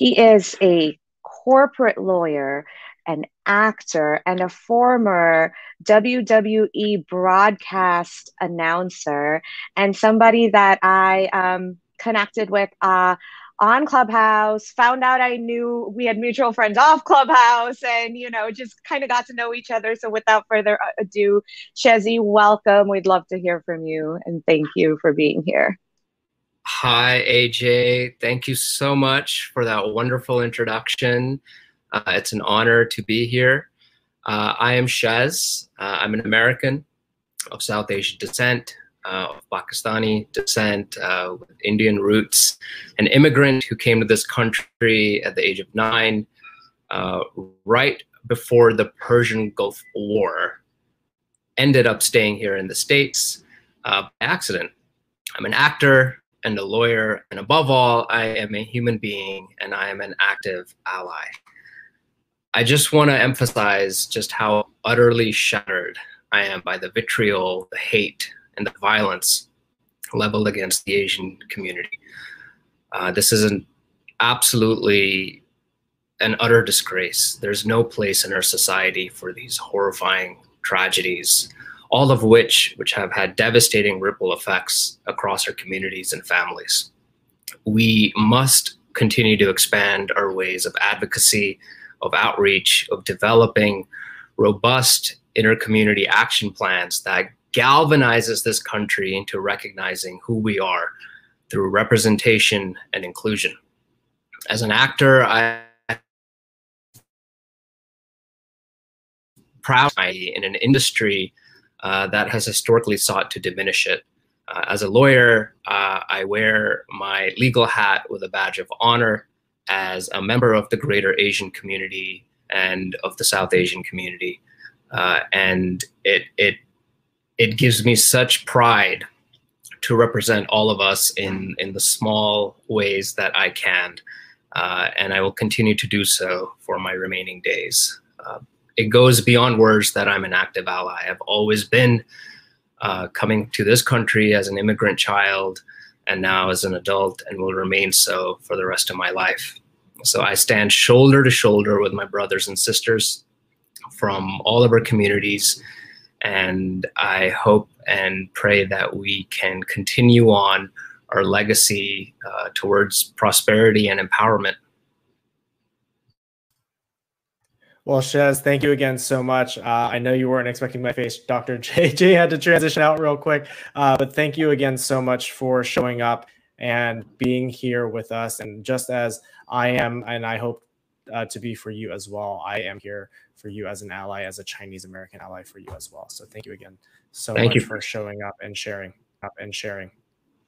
He is a corporate lawyer, an actor, and a former WWE broadcast announcer, and somebody that I um, connected with. Uh, on Clubhouse, found out I knew we had mutual friends off Clubhouse and, you know, just kind of got to know each other. So without further ado, Shezi, welcome. We'd love to hear from you and thank you for being here. Hi, AJ. Thank you so much for that wonderful introduction. Uh, it's an honor to be here. Uh, I am Shaz. Uh, I'm an American of South Asian descent uh, of Pakistani descent uh, with Indian roots, an immigrant who came to this country at the age of nine, uh, right before the Persian Gulf War, ended up staying here in the States by accident. I'm an actor and a lawyer, and above all, I am a human being and I am an active ally. I just want to emphasize just how utterly shattered I am by the vitriol, the hate, and the violence leveled against the Asian community. Uh, this is an absolutely an utter disgrace. There's no place in our society for these horrifying tragedies, all of which which have had devastating ripple effects across our communities and families. We must continue to expand our ways of advocacy, of outreach, of developing robust inter-community action plans that galvanizes this country into recognizing who we are through representation and inclusion. As an actor, I proud in an industry uh, that has historically sought to diminish it. Uh, as a lawyer, uh, I wear my legal hat with a badge of honor as a member of the greater Asian community and of the South Asian community. Uh, and it, it it gives me such pride to represent all of us in in the small ways that I can, uh, and I will continue to do so for my remaining days. It goes beyond words that I'm an active ally. I've always been uh, coming to this country as an immigrant child, and now as an adult, and will remain so for the rest of my life. So I stand shoulder to shoulder with my brothers and sisters from all of our communities and I hope and pray that we can continue on our legacy uh, towards prosperity and empowerment. Well, Shez, thank you again so much. Uh, I know you weren't expecting my face. Dr. JJ had to transition out real quick, uh, but thank you again so much for showing up and being here with us. And just as I am, and I hope uh, to be for you as well, I am here for you as an ally, as a Chinese American ally for you as well. So thank you again so thank much you. for showing up and sharing up and sharing.